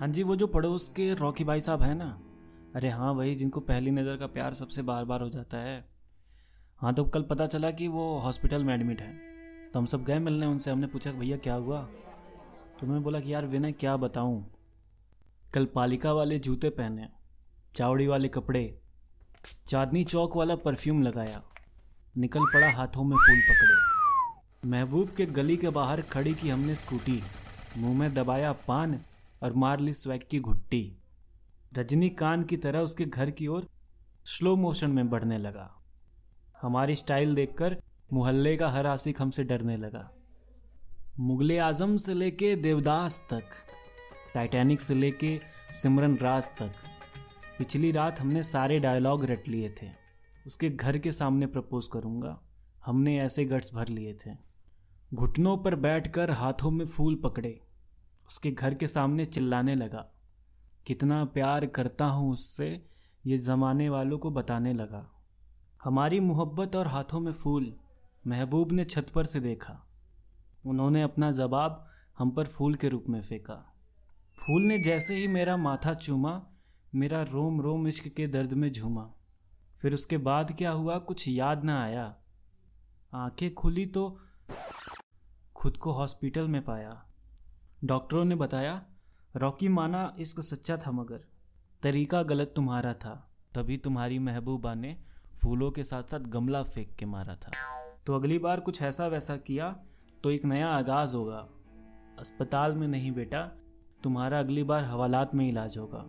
हाँ जी, वो जो पड़ोस के रॉकी भाई साहब हैं ना? अरे हाँ वही जिनको पहली नज़र का प्यार सबसे बार बार हो जाता है। हाँ तो कल पता चला कि वो हॉस्पिटल में एडमिट है। तो हम सब गए मिलने उनसे, हमने पूछा भैया क्या हुआ? तो उन्होंने बोला कि यार, विनय, क्या बताऊँ? कल पालिका वाले जूते पहने, चावड़ी वाले कपड़े, चांदनी चौक वाला परफ्यूम लगाया, निकल पड़ा हाथों में फूल पकड़े। महबूब के गली के बाहर खड़ी की हमने स्कूटी, मुँह में दबाया पान और मार ली स्वैग की घुट्टी। रजनीकांत की तरह उसके घर की ओर स्लो मोशन में बढ़ने लगा। हमारी स्टाइल देखकर मोहल्ले का हर आशिक हमसे डरने लगा। मुगले आज़म से लेके देवदास तक टाइटैनिक से लेके सिमरन राज तक, पिछली रात हमने सारे डायलॉग रट लिए थे। उसके घर के सामने प्रपोज करूँगा। हमने ऐसे गट्स भर लिए थे। घुटनों पर बैठकर हाथों में फूल पकड़े। उसके घर के सामने चिल्लाने लगा। कितना प्यार करता हूँ उससे, ये ज़माने वालों को बताने लगा। हमारी मोहब्बत और हाथों में फूल, महबूब ने छत पर से देखा। उन्होंने अपना जवाब हम पर फूल के रूप में फेंका। फूल ने जैसे ही मेरा माथा चूमा, मेरा रोम रोम इश्क के दर्द में झूमा। फिर उसके बाद क्या हुआ कुछ याद ना आया। आँखें खुली तो खुद को हॉस्पिटल में पाया। डॉक्टरों ने बताया, रॉकी माना इश्क सच्चा था मगर, तरीका गलत तुम्हारा था, तभी तुम्हारी महबूबा ने फूलों के साथ साथ गमला फेंक के मारा था। तो अगली बार कुछ ऐसा वैसा किया तो एक नया आगाज़ होगा। अस्पताल में नहीं बेटा, तुम्हारा अगली बार हवालात में इलाज होगा।